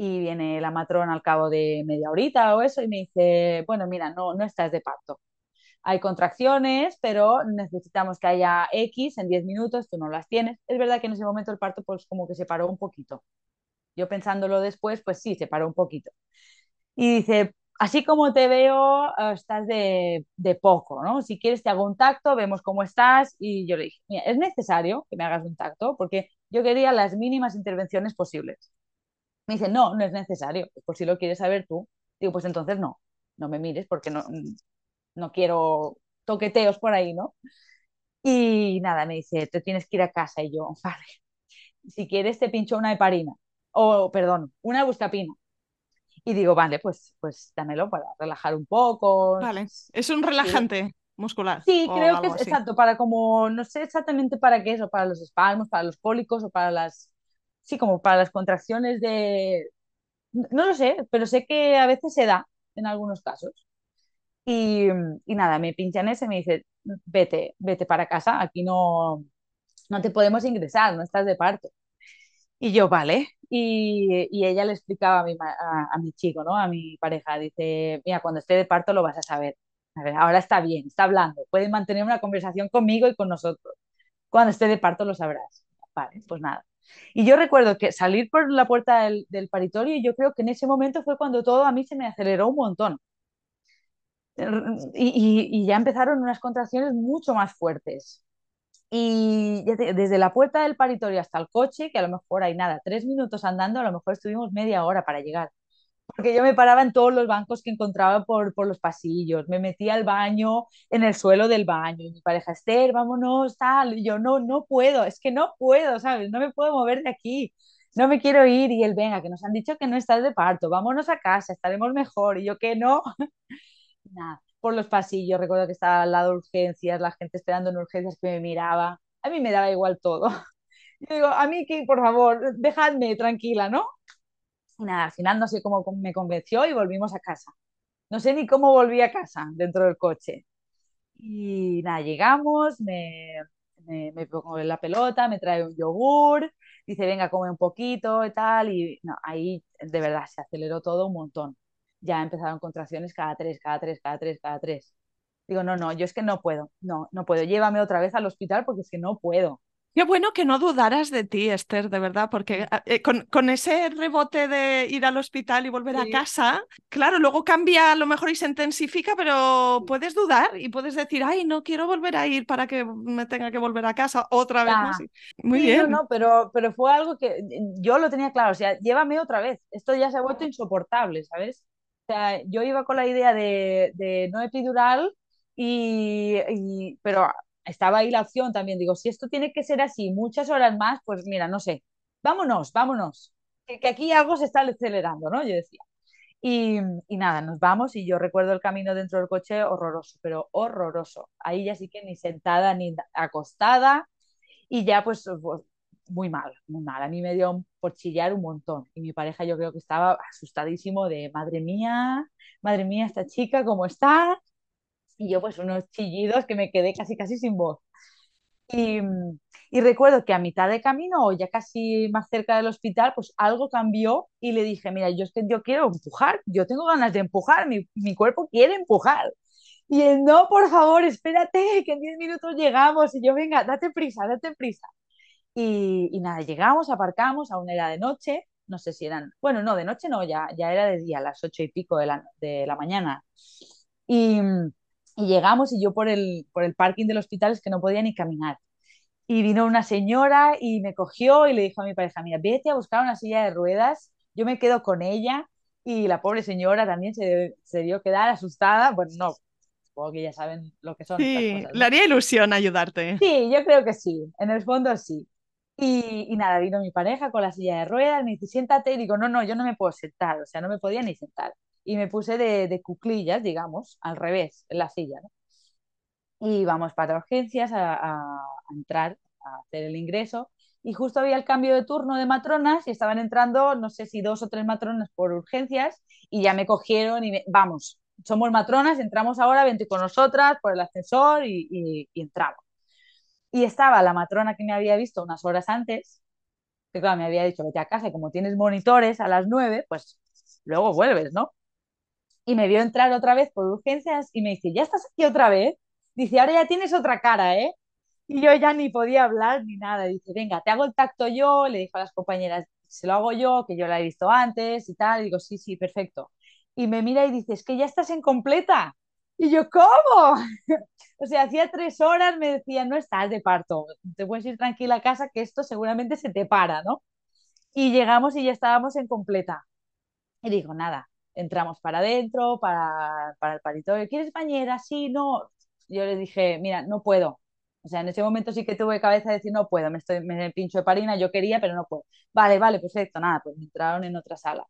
Y viene la matrona al cabo de media horita o eso y me dice, bueno, mira, no, no estás de parto. Hay contracciones, pero necesitamos que haya X en 10 minutos, tú no las tienes. Es verdad que en ese momento el parto pues como que se paró un poquito. Yo pensándolo después, pues sí, se paró un poquito. Y dice, así como te veo, eh, estás de, de, poco, ¿no? Si quieres te hago un tacto, vemos cómo estás. Y yo le dije, mira, es necesario que me hagas un tacto porque yo quería las mínimas intervenciones posibles. Me dice, no, no es necesario, por si lo quieres saber tú. Digo, pues entonces no, no me mires porque no, no quiero toqueteos por ahí, ¿no? Y nada, me dice, te tienes que ir a casa. Y yo, vale, si quieres te pincho una heparina, o perdón, una buscapina. Y digo, vale, pues, pues dámelo para relajar un poco. Vale, es un relajante. Sí. muscular. Sí, creo que es así. exacto, para como, no sé exactamente para qué es, o para los espasmos, para los cólicos, o para las, sí, como para las contracciones de, no lo sé, pero sé que a veces se da en algunos casos. Y, nada, me pinchan ese y me dice, vete, vete para casa, aquí no, no te podemos ingresar, no estás de parto. Y yo, vale. Y, y ella le explicaba a mi, a, a mi, chico, ¿no? A mi pareja, dice, mira, cuando esté de parto lo vas a saber. A ver, ahora está bien, está hablando, puede mantener una conversación conmigo y con nosotros. Cuando esté de parto lo sabrás. Vale, pues nada. Y yo recuerdo que salir por la puerta del, del paritorio, y yo creo que en ese momento fue cuando todo a mí se me aceleró un montón y, y, ya empezaron unas contracciones mucho más fuertes. Y desde la puerta del paritorio hasta el coche, que a lo mejor hay nada, tres minutos andando, a lo mejor estuvimos media hora para llegar. Porque yo me paraba en todos los bancos que encontraba por, por los pasillos, me metía al baño, en el suelo del baño, y mi pareja, Esther, vámonos, tal. Y yo, no, no puedo, es que no puedo, ¿sabes? No me puedo mover de aquí, no me quiero ir. Y él, venga, que nos han dicho que no estás de parto, vámonos a casa, estaremos mejor. Y yo, que no. nada, por los pasillos, recuerdo que estaba al lado de urgencias, la gente esperando en urgencias que me miraba, a mí me daba igual todo. Yo digo, a mí que, por favor, dejadme tranquila, ¿no? Y nada, al final no sé cómo me convenció y volvimos a casa. No sé ni cómo volví a casa dentro del coche. Y nada, llegamos, me, me, me pongo la pelota, me trae un yogur, dice, venga, come un poquito y tal. Y no, ahí de verdad se aceleró todo un montón ya empezaron contracciones cada tres, cada tres, cada tres, cada tres. Digo, no, no, yo es que no puedo, no, no puedo, llévame otra vez al hospital porque es que no puedo. Qué bueno que no dudaras de ti, Esther, de verdad, porque eh, con, con, ese rebote de ir al hospital y volver sí. a casa, claro, luego cambia a lo mejor y se intensifica, pero puedes dudar y puedes decir, ay, no quiero volver a ir para que me tenga que volver a casa otra vez. Sí. Muy sí, bien. No, no, pero, pero fue algo que yo lo tenía claro, o sea, llévame otra vez, esto ya se ha vuelto insoportable, ¿sabes? O sea, yo iba con la idea de, de no epidural, y, y, pero estaba ahí la opción también. Digo, si esto tiene que ser así muchas horas más, pues mira, no sé, vámonos, vámonos, que, aquí algo se está acelerando, ¿no? Yo decía. Y, nada, nos vamos y yo recuerdo el camino dentro del coche horroroso, pero horroroso. Ahí ya sí que ni sentada ni acostada y ya pues, pues muy mal, muy mal. A mí me dio por chillar un montón. Y mi pareja yo creo que estaba asustadísimo de, madre mía, madre mía, esta chica, ¿cómo está? Y yo pues unos chillidos que me quedé casi, casi sin voz. Y, y, recuerdo que a mitad de camino, o ya casi más cerca del hospital, pues algo cambió y le dije, mira, yo es que yo quiero empujar, yo tengo ganas de empujar, mi, mi cuerpo quiere empujar. Y él, no, por favor, espérate, que en 10 minutos llegamos. Y yo, venga, date prisa, date prisa. Y, y, nada, llegamos, aparcamos, aún era de noche, no sé si eran, bueno, no, de noche no, ya, ya era de día, a las ocho y pico de la, de la mañana. Y, y, llegamos y yo por el, por el parking del hospital es que no podía ni caminar. Y vino una señora y me cogió y le dijo a mi pareja, mira, vete a buscar una silla de ruedas, yo me quedo con ella. Y la pobre señora también se, se dio quedar asustada, bueno, no, supongo que ya saben lo que son. Sí, cosas, ¿no? le haría ilusión ayudarte. Sí, yo creo que sí, en el fondo sí. Y, nada, vino mi pareja con la silla de ruedas, me dice, siéntate, y digo, no, no, yo no me puedo sentar, o sea, no me podía ni sentar. Y me puse de, de cuclillas, digamos, al revés, en la silla, ¿no? Y vamos para urgencias a, entrar, a hacer el ingreso. Y justo había el cambio de turno de matronas y estaban entrando, no sé si dos o tres matronas por urgencias, y ya me cogieron y me, vamos, somos matronas, entramos ahora, vente con nosotras por el ascensor y, y, y entramos. Y estaba la matrona que me había visto unas horas antes, que claro, me había dicho, vete a casa y como tienes monitores a las nueve, pues luego vuelves, ¿no? Y me vio entrar otra vez por urgencias y me dice, ¿ya estás aquí otra vez? Dice, ahora ya tienes otra cara, ¿eh? Y yo ya ni podía hablar ni nada. Dice, venga, te hago el tacto yo, le dijo a las compañeras, se lo hago yo, que yo la he visto antes y tal. Y digo, sí, sí, perfecto. Y me mira y dice, es que ya estás en completa. Y yo, ¿cómo? o sea, hacía tres horas me decían, no estás de parto, te puedes ir tranquila a casa que esto seguramente se te para, ¿no? Y llegamos y ya estábamos en completa. Y digo, nada, entramos para adentro, para, para el paritorio. ¿Quieres bañera? Sí, no. Yo le dije, mira, no puedo. O sea, en ese momento sí que tuve cabeza de decir, no puedo, me, estoy, me pincho de parina, yo quería, pero no puedo. Vale, vale, perfecto, nada, pues me entraron en otra sala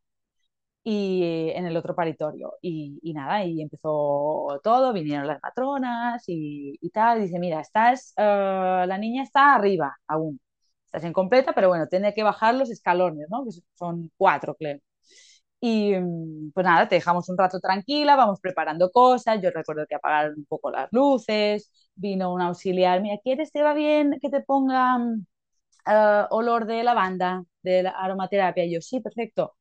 y en el otro paritorio. Y, y, nada, y empezó todo, vinieron las matronas y, y tal. Dice, mira, estás, uh, la niña está arriba aún. Estás incompleta, pero bueno, tiene que bajar los escalones, ¿no? Que son cuatro, creo. Y pues nada, te dejamos un rato tranquila, vamos preparando cosas. Yo recuerdo que apagaron un poco las luces, vino un auxiliar. Mira, ¿quieres, te va bien que te ponga uh, olor de lavanda, de la aromaterapia? Y yo, sí, perfecto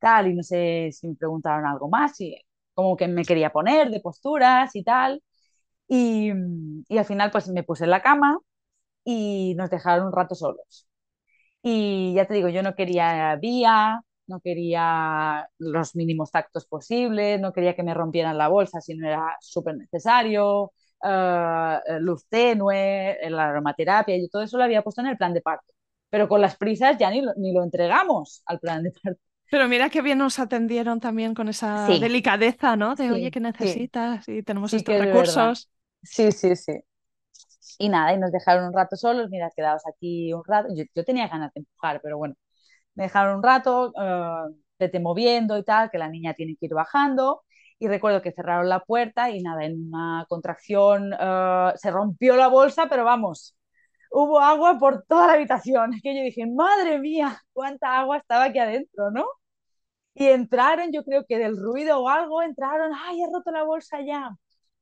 tal, y no sé si me preguntaron algo más, y como que me quería poner de posturas y tal. Y, y al final pues me puse en la cama y nos dejaron un rato solos. Y ya te digo, yo no quería vía, no quería los mínimos tactos posibles, no quería que me rompieran la bolsa si no era súper necesario, uh, luz tenue, la aromaterapia, y todo eso lo había puesto en el plan de parto. Pero con las prisas ya ni lo, ni lo entregamos al plan de parto. Pero mira qué bien nos atendieron también con esa sí. delicadeza, ¿no? De, sí, oye, ¿qué necesitas? Sí. Y tenemos sí estos recursos. Sí, sí, sí. Y nada, y nos dejaron un rato solos, mira, quedaos aquí un rato. Yo, yo tenía ganas de empujar, pero bueno, me dejaron un rato, uh, vete moviendo y tal, que la niña tiene que ir bajando. Y recuerdo que cerraron la puerta y nada, en una contracción uh, se rompió la bolsa, pero vamos, hubo agua por toda la habitación. Que yo dije, madre mía, cuánta agua estaba aquí adentro, ¿no? Y entraron, yo creo que del ruido o algo, entraron, ay, he roto la bolsa ya.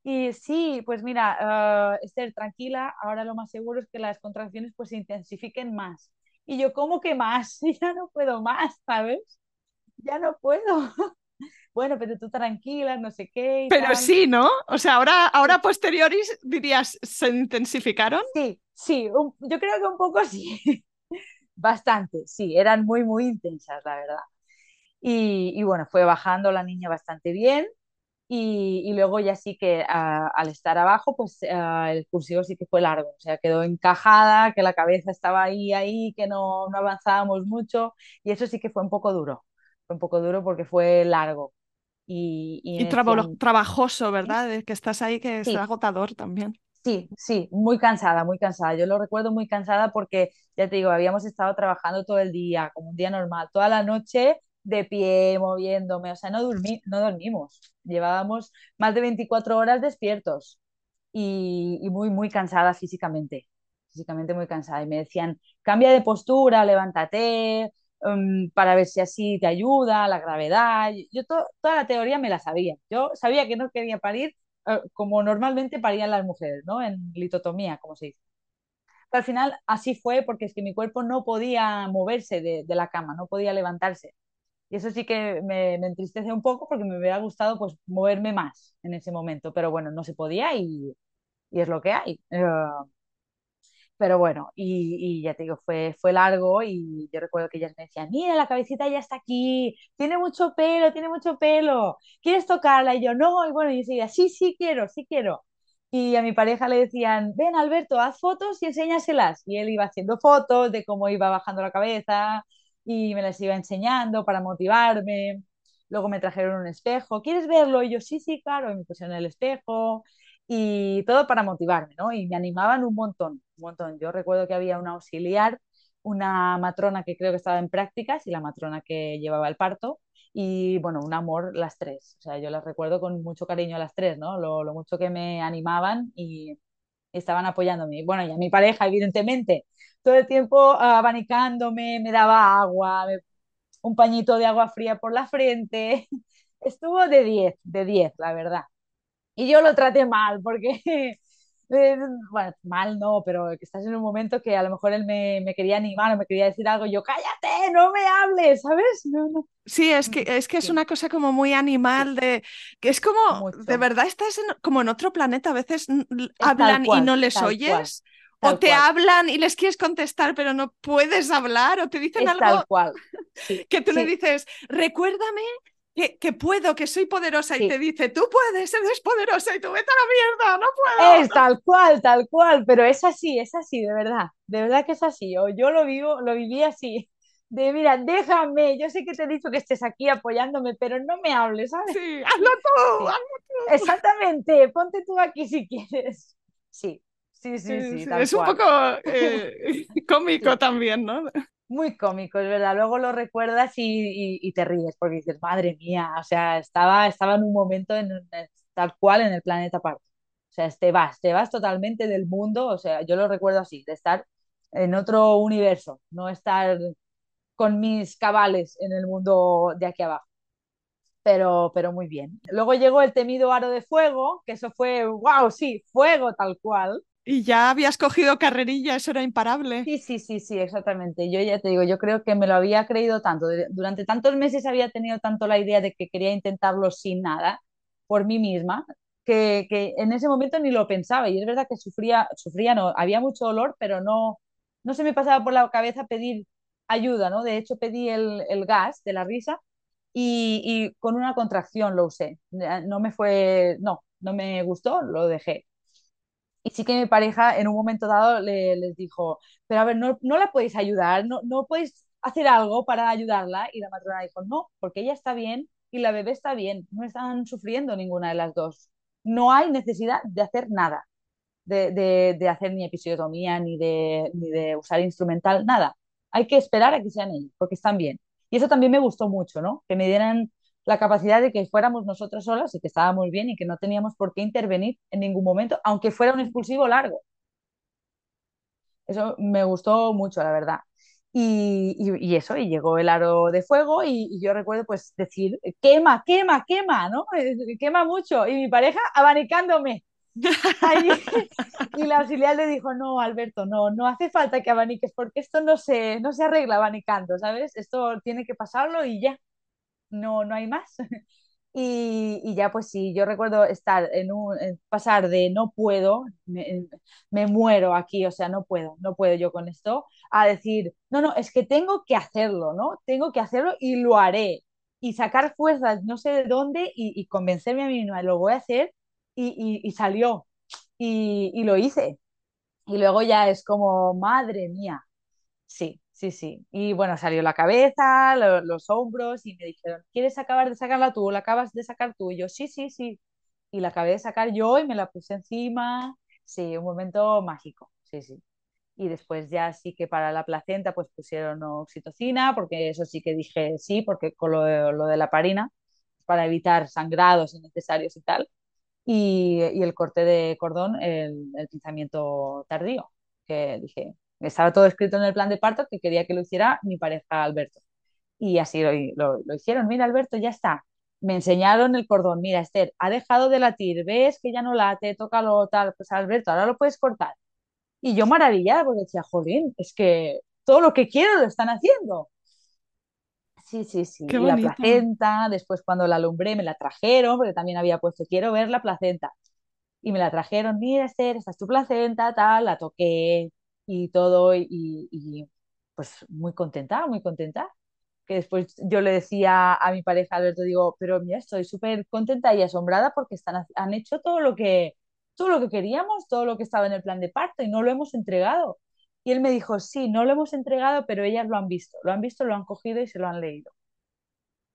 Y sí, pues mira, uh, Esther, tranquila, ahora lo más seguro es que las contracciones pues se intensifiquen más. Y yo, ¿cómo que más? Ya no puedo más, ¿sabes? Ya no puedo. bueno, pero tú tranquila, no sé qué. pero tal. sí, ¿no? O sea, ahora, ahora posteriores dirías, ¿se intensificaron? Sí, sí, un, yo creo que un poco sí. Bastante, sí, eran muy, muy intensas, la verdad. Y, y, bueno, fue bajando la niña bastante bien y, y luego ya sí que uh, al estar abajo, pues uh, el cursivo sí que fue largo, o sea, quedó encajada, que la cabeza estaba ahí, ahí, que no, no avanzábamos mucho y eso sí que fue un poco duro, fue un poco duro porque fue largo. Y, y, trabajoso, ¿verdad? Que estás ahí, que sí. es agotador también. Sí, sí, muy cansada, muy cansada. Yo lo recuerdo muy cansada porque, ya te digo, habíamos estado trabajando todo el día, como un día normal, toda la noche de pie, moviéndome, o sea, no, dormí, no dormimos. Llevábamos más de 24 horas despiertos y, y, muy, muy cansada físicamente, físicamente muy cansada. Y me decían, cambia de postura, levántate, um, para ver si así te ayuda, la gravedad. Yo to toda la teoría me la sabía. Yo sabía que no quería parir uh, como normalmente parían las mujeres, ¿no? En litotomía, como se dice. Pero al final así fue porque es que mi cuerpo no podía moverse de, de la cama, no podía levantarse. Y eso sí que me, me, entristece un poco porque me hubiera gustado pues moverme más en ese momento, pero bueno, no se podía y, y es lo que hay. Uh, pero bueno, y, y, ya te digo, fue, fue largo y yo recuerdo que ellas me decían, mira, la cabecita ya está aquí, tiene mucho pelo, tiene mucho pelo, ¿quieres tocarla? Y yo, no, y bueno, y decía, sí, sí quiero, sí quiero. Y a mi pareja le decían, ven Alberto, haz fotos y enséñaselas. Y él iba haciendo fotos de cómo iba bajando la cabeza, y me las iba enseñando para motivarme. Luego me trajeron un espejo, ¿quieres verlo? Y yo, sí, sí, claro, y me pusieron el espejo y todo para motivarme, ¿no? Y me animaban un montón, un montón. Yo recuerdo que había un auxiliar una matrona que creo que estaba en prácticas y la matrona que llevaba el parto. Y bueno, un amor las tres. O sea, yo las recuerdo con mucho cariño las tres, ¿no? Lo mucho que me animaban y, estaban apoyándome. Bueno, y a mi pareja, evidentemente, todo el tiempo abanicándome, me daba agua, un pañito de agua fría por la frente. Estuvo de 10, de 10, la verdad. Y yo lo traté mal, porque, eh, bueno, mal no, pero que estás en un momento que a lo mejor él me, me, quería animar o me quería decir algo, yo, cállate, no me hables, ¿sabes? No, no. Sí, es que, es que es una cosa como muy animal, de que es como, de verdad estás como en otro planeta, a veces hablan y no les oyes. o te hablan y les quieres contestar, pero no puedes hablar, o te dicen algo tal cual. que tú le dices, recuérdame que, que, puedo, que soy poderosa, y te dice, tú puedes, eres poderosa, y tú vete a la mierda, no puedo. Es tal cual, tal cual, pero es así, es así, de verdad, de verdad que es así, o yo lo vivo, lo viví así, de mira, déjame, yo sé que te he dicho que estés aquí apoyándome, pero no me hables, ¿sabes? Sí, hazlo tú, hazlo tú. Exactamente, ponte tú aquí si quieres. Sí, sí, sí, sí. es un poco eh, cómico también, ¿no? muy cómico, es verdad. Luego lo recuerdas y, te ríes porque dices, madre mía, o sea, estaba, estaba en un momento en, tal cual en el planeta aparte. O sea, te vas, te vas totalmente del mundo, o sea, yo lo recuerdo así, de estar en otro universo, no estar con mis cabales en el mundo de aquí abajo. Pero, pero muy bien. Luego llegó el temido aro de fuego, que eso fue, wow, sí, fuego tal cual. Y ya habías cogido carrerilla, eso era imparable. Sí, sí, sí, sí, exactamente. Yo ya te digo, yo creo que me lo había creído tanto. Durante tantos meses había tenido tanto la idea de que quería intentarlo sin nada, por mí misma, que, que en ese momento ni lo pensaba. Y es verdad que sufría, sufría, no, había mucho dolor, pero no, no se me pasaba por la cabeza pedir ayuda, ¿no? De hecho, pedí el, el gas de la risa y, y con una contracción lo usé. No me fue, no, no me gustó, lo dejé y sí que mi pareja en un momento dado le, les dijo, pero a ver, no, no la podéis ayudar, no, no podéis hacer algo para ayudarla. Y la matrona dijo, no, porque ella está bien y la bebé está bien, no están sufriendo ninguna de las dos. No hay necesidad de hacer nada, de, de, de hacer ni episiotomía, ni de, ni de usar instrumental, nada. Hay que esperar a que sean ellos, porque están bien. Y eso también me gustó mucho, ¿no? Que me dieran la capacidad de que fuéramos nosotros solas y que estábamos bien y que no teníamos por qué intervenir en ningún momento, aunque fuera un expulsivo largo. Eso me gustó mucho, la verdad. Y, y, eso, y llegó el aro de fuego y, yo recuerdo pues decir, quema, quema, quema, ¿no? Quema mucho. Y mi pareja abanicándome. y la auxiliar le dijo, no, Alberto, no, no hace falta que abaniques porque esto no se, no se arregla abanicando, ¿sabes? Esto tiene que pasarlo y ya no, no hay más. Y, ya pues sí, yo recuerdo estar en un, pasar de no puedo, me, me, muero aquí, o sea, no puedo, no puedo yo con esto, a decir, no, no, es que tengo que hacerlo, ¿no? Tengo que hacerlo y lo haré. Y sacar fuerzas, no sé de dónde, y, convencerme a mí misma, lo voy a hacer, y, y salió, y, lo hice. Y luego ya es como, madre mía, sí, Sí, sí. Y bueno, salió la cabeza, los hombros y me dijeron, ¿quieres acabar de sacarla tú la acabas de sacar tú? Y yo, sí, sí, sí. Y la acabé de sacar yo y me la puse encima. Sí, un momento mágico. Sí, sí. Y después ya sí que para la placenta pues pusieron oxitocina, porque eso sí que dije sí, porque con lo de, lo de la parina, para evitar sangrados innecesarios y tal. Y, y el corte de cordón, el, el pinzamiento tardío, que dije, estaba todo escrito en el plan de parto que quería que lo hiciera mi pareja Alberto. Y así lo, lo, hicieron. Mira, Alberto, ya está. Me enseñaron el cordón. Mira, Esther, ha dejado de latir. ¿Ves que ya no late? Tócalo tal. Pues Alberto, ahora lo puedes cortar. Y yo maravillada porque decía, jolín, es que todo lo que quiero lo están haciendo. Sí, sí, sí. y la placenta, después cuando la alumbré me la trajeron, porque también había puesto, quiero ver la placenta. Y me la trajeron, mira Esther, esta es tu placenta, tal, la toqué, y todo, y, pues muy contenta, muy contenta. Que después yo le decía a mi pareja Alberto, digo, pero mira, estoy súper contenta y asombrada porque están, han hecho todo lo, que, todo lo que queríamos, todo lo que estaba en el plan de parto y no lo hemos entregado. Y él me dijo, sí, no lo hemos entregado, pero ellas lo han visto, lo han visto, lo han cogido y se lo han leído.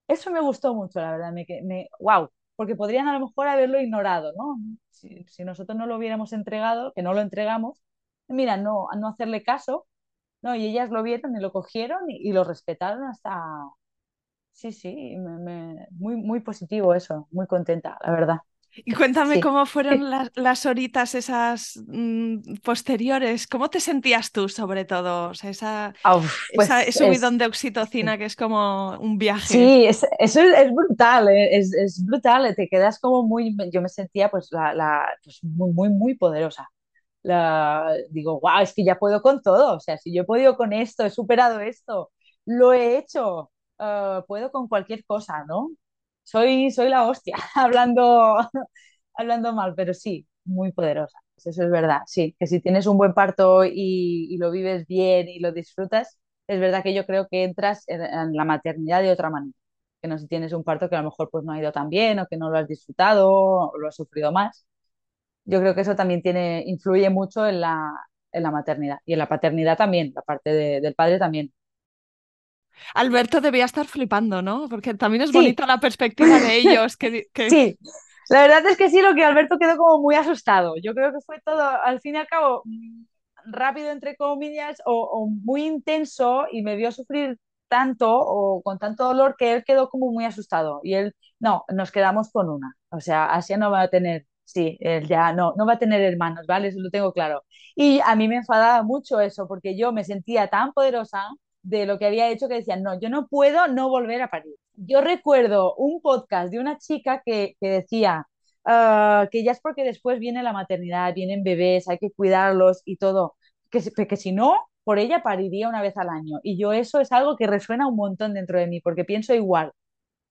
Eso me gustó mucho, la verdad, me, me, wow, porque podrían a lo mejor haberlo ignorado, ¿no? si nosotros no lo hubiéramos entregado, que no lo entregamos, mira, no, no hacerle caso No, y ellas lo vieron y lo cogieron y, lo respetaron hasta... Sí, sí, muy, muy positivo eso, muy contenta, la verdad. Y cuéntame cómo fueron las, horitas esas mm, posteriores. ¿Cómo te sentías tú, sobre todo? O sea, esa, pues ese subidón de oxitocina que es como un viaje. Sí, eso es, brutal, eh, es, brutal. Te quedas como muy. Yo me sentía, pues, la, pues muy, muy, muy poderosa. La, digo, wow, es que ya puedo con todo. O sea, si yo he podido con esto, he superado esto, lo he hecho, ah, puedo con cualquier cosa, ¿no? soy, soy la hostia, hablando, hablando mal, pero sí, muy poderosa. Eso es verdad, sí, que si tienes un buen parto y, lo vives bien y lo disfrutas, es verdad que yo creo que entras en, la maternidad de otra manera. Que no si tienes un parto que a lo mejor pues no ha ido tan bien o que no lo has disfrutado o lo has sufrido más. Yo creo que eso también tiene, influye mucho en la, en la maternidad y en la paternidad también, la parte del padre también. Alberto debía estar flipando, ¿no? Porque también es bonita la perspectiva de ellos. Que, Sí, la verdad es que sí, lo que Alberto quedó como muy asustado. Yo creo que fue todo, al fin y al cabo, mm, rápido, entre comillas, o, muy intenso y me vio sufrir tanto o con tanto dolor que él quedó como muy asustado. Y él, no, nos quedamos con una. O sea, Asia no va a tener, sí, él ya no, no va a tener hermanos, ¿vale? Eso lo tengo claro. Y a mí me enfadaba mucho eso, porque yo me sentía tan poderosa de lo que había hecho que decían, no, yo no puedo no volver a parir. Yo recuerdo un podcast de una chica que, decía ah, que ya es porque después viene la maternidad, vienen bebés, hay que cuidarlos y todo, que, que si no, por ella pariría una vez al año. Y yo eso es algo que resuena un montón dentro de mí, porque pienso igual.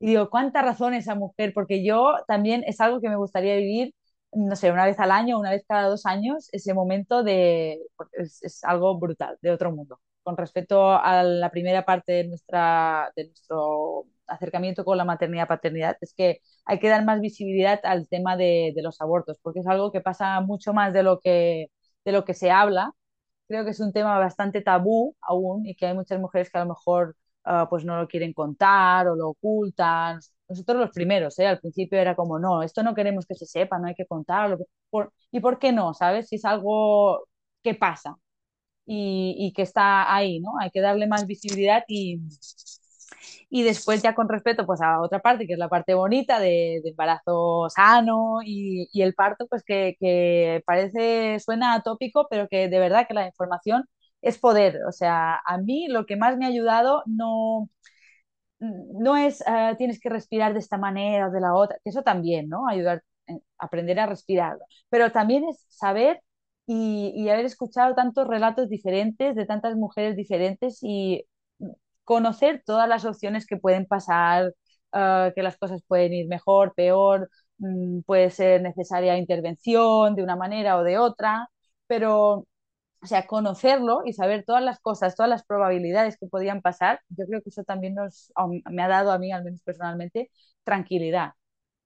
Y digo, ¿cuánta razón esa mujer? Porque yo también es algo que me gustaría vivir, no sé, una vez al año, una vez cada dos años, ese momento de, es, es algo brutal, de otro mundo con respecto a la primera parte de, nuestra, de nuestro acercamiento con la maternidad-paternidad, es que hay que dar más visibilidad al tema de, los abortos, porque es algo que pasa mucho más de lo que, de lo que se habla. Creo que es un tema bastante tabú aún y que hay muchas mujeres que a lo mejor ah, pues no lo quieren contar o lo ocultan. Nosotros los primeros, ¿eh? al principio era como, no, esto no queremos que se sepa, no hay que contarlo. ¿Y por qué no? ¿Sabes? Si es algo que pasa y, que está ahí, ¿no? Hay que darle más visibilidad y, y después ya con respecto pues a otra parte, que es la parte bonita de, embarazo sano y, y, el parto, pues que, que, parece, suena atópico, pero que de verdad que la información es poder. O sea, a mí lo que más me ha ayudado no, no es uh, tienes que respirar de esta manera o de la otra, que eso también, ¿no? Ayudar, a aprender a respirar, pero también es saber y, haber escuchado tantos relatos diferentes de tantas mujeres diferentes y conocer todas las opciones que pueden pasar, ah, que las cosas pueden ir mejor, peor, mm, puede ser necesaria intervención de una manera o de otra, pero o sea, conocerlo y saber todas las cosas, todas las probabilidades que podían pasar, yo creo que eso también nos, me ha dado a mí, al menos personalmente, tranquilidad,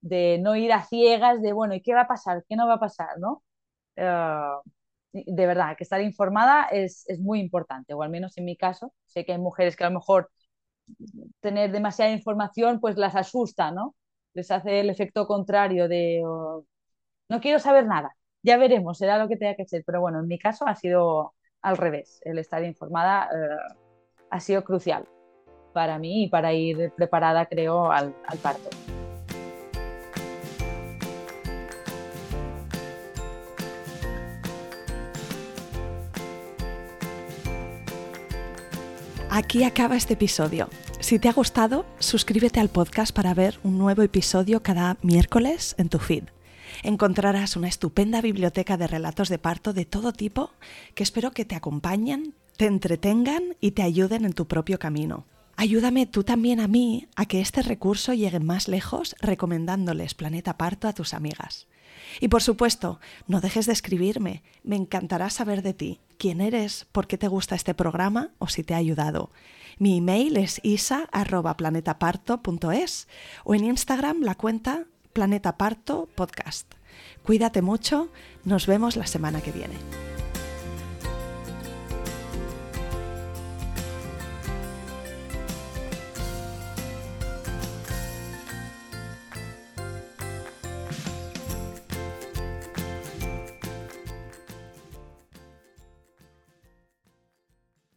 de no ir a ciegas de, bueno, ¿y qué va a pasar? ¿Qué no va a pasar? ¿no? Ah, de verdad, que estar informada es, es, muy importante, o al menos en mi caso, sé que hay mujeres que a lo mejor tener demasiada información pues las asusta, ¿no? Les hace el efecto contrario de oh, no quiero saber nada, ya veremos, será lo que tenga que ser, pero bueno, en mi caso ha sido al revés, el estar informada eh, ha sido crucial para mí y para ir preparada, creo, al, al parto. Aquí acaba este episodio. Si te ha gustado, suscríbete al podcast para ver un nuevo episodio cada miércoles en tu feed. Encontrarás una estupenda biblioteca de relatos de parto de todo tipo que espero que te acompañen, te entretengan y te ayuden en tu propio camino. Ayúdame tú también a mí a que este recurso llegue más lejos recomendándoles Planeta Parto a tus amigas. Y por supuesto, no dejes de escribirme, me encantará saber de ti, quién eres, por qué te gusta este programa o si te ha ayudado. Mi email es isa.planetaparto.es o en Instagram la cuenta Planeta Parto Podcast. Cuídate mucho, nos vemos la semana que viene.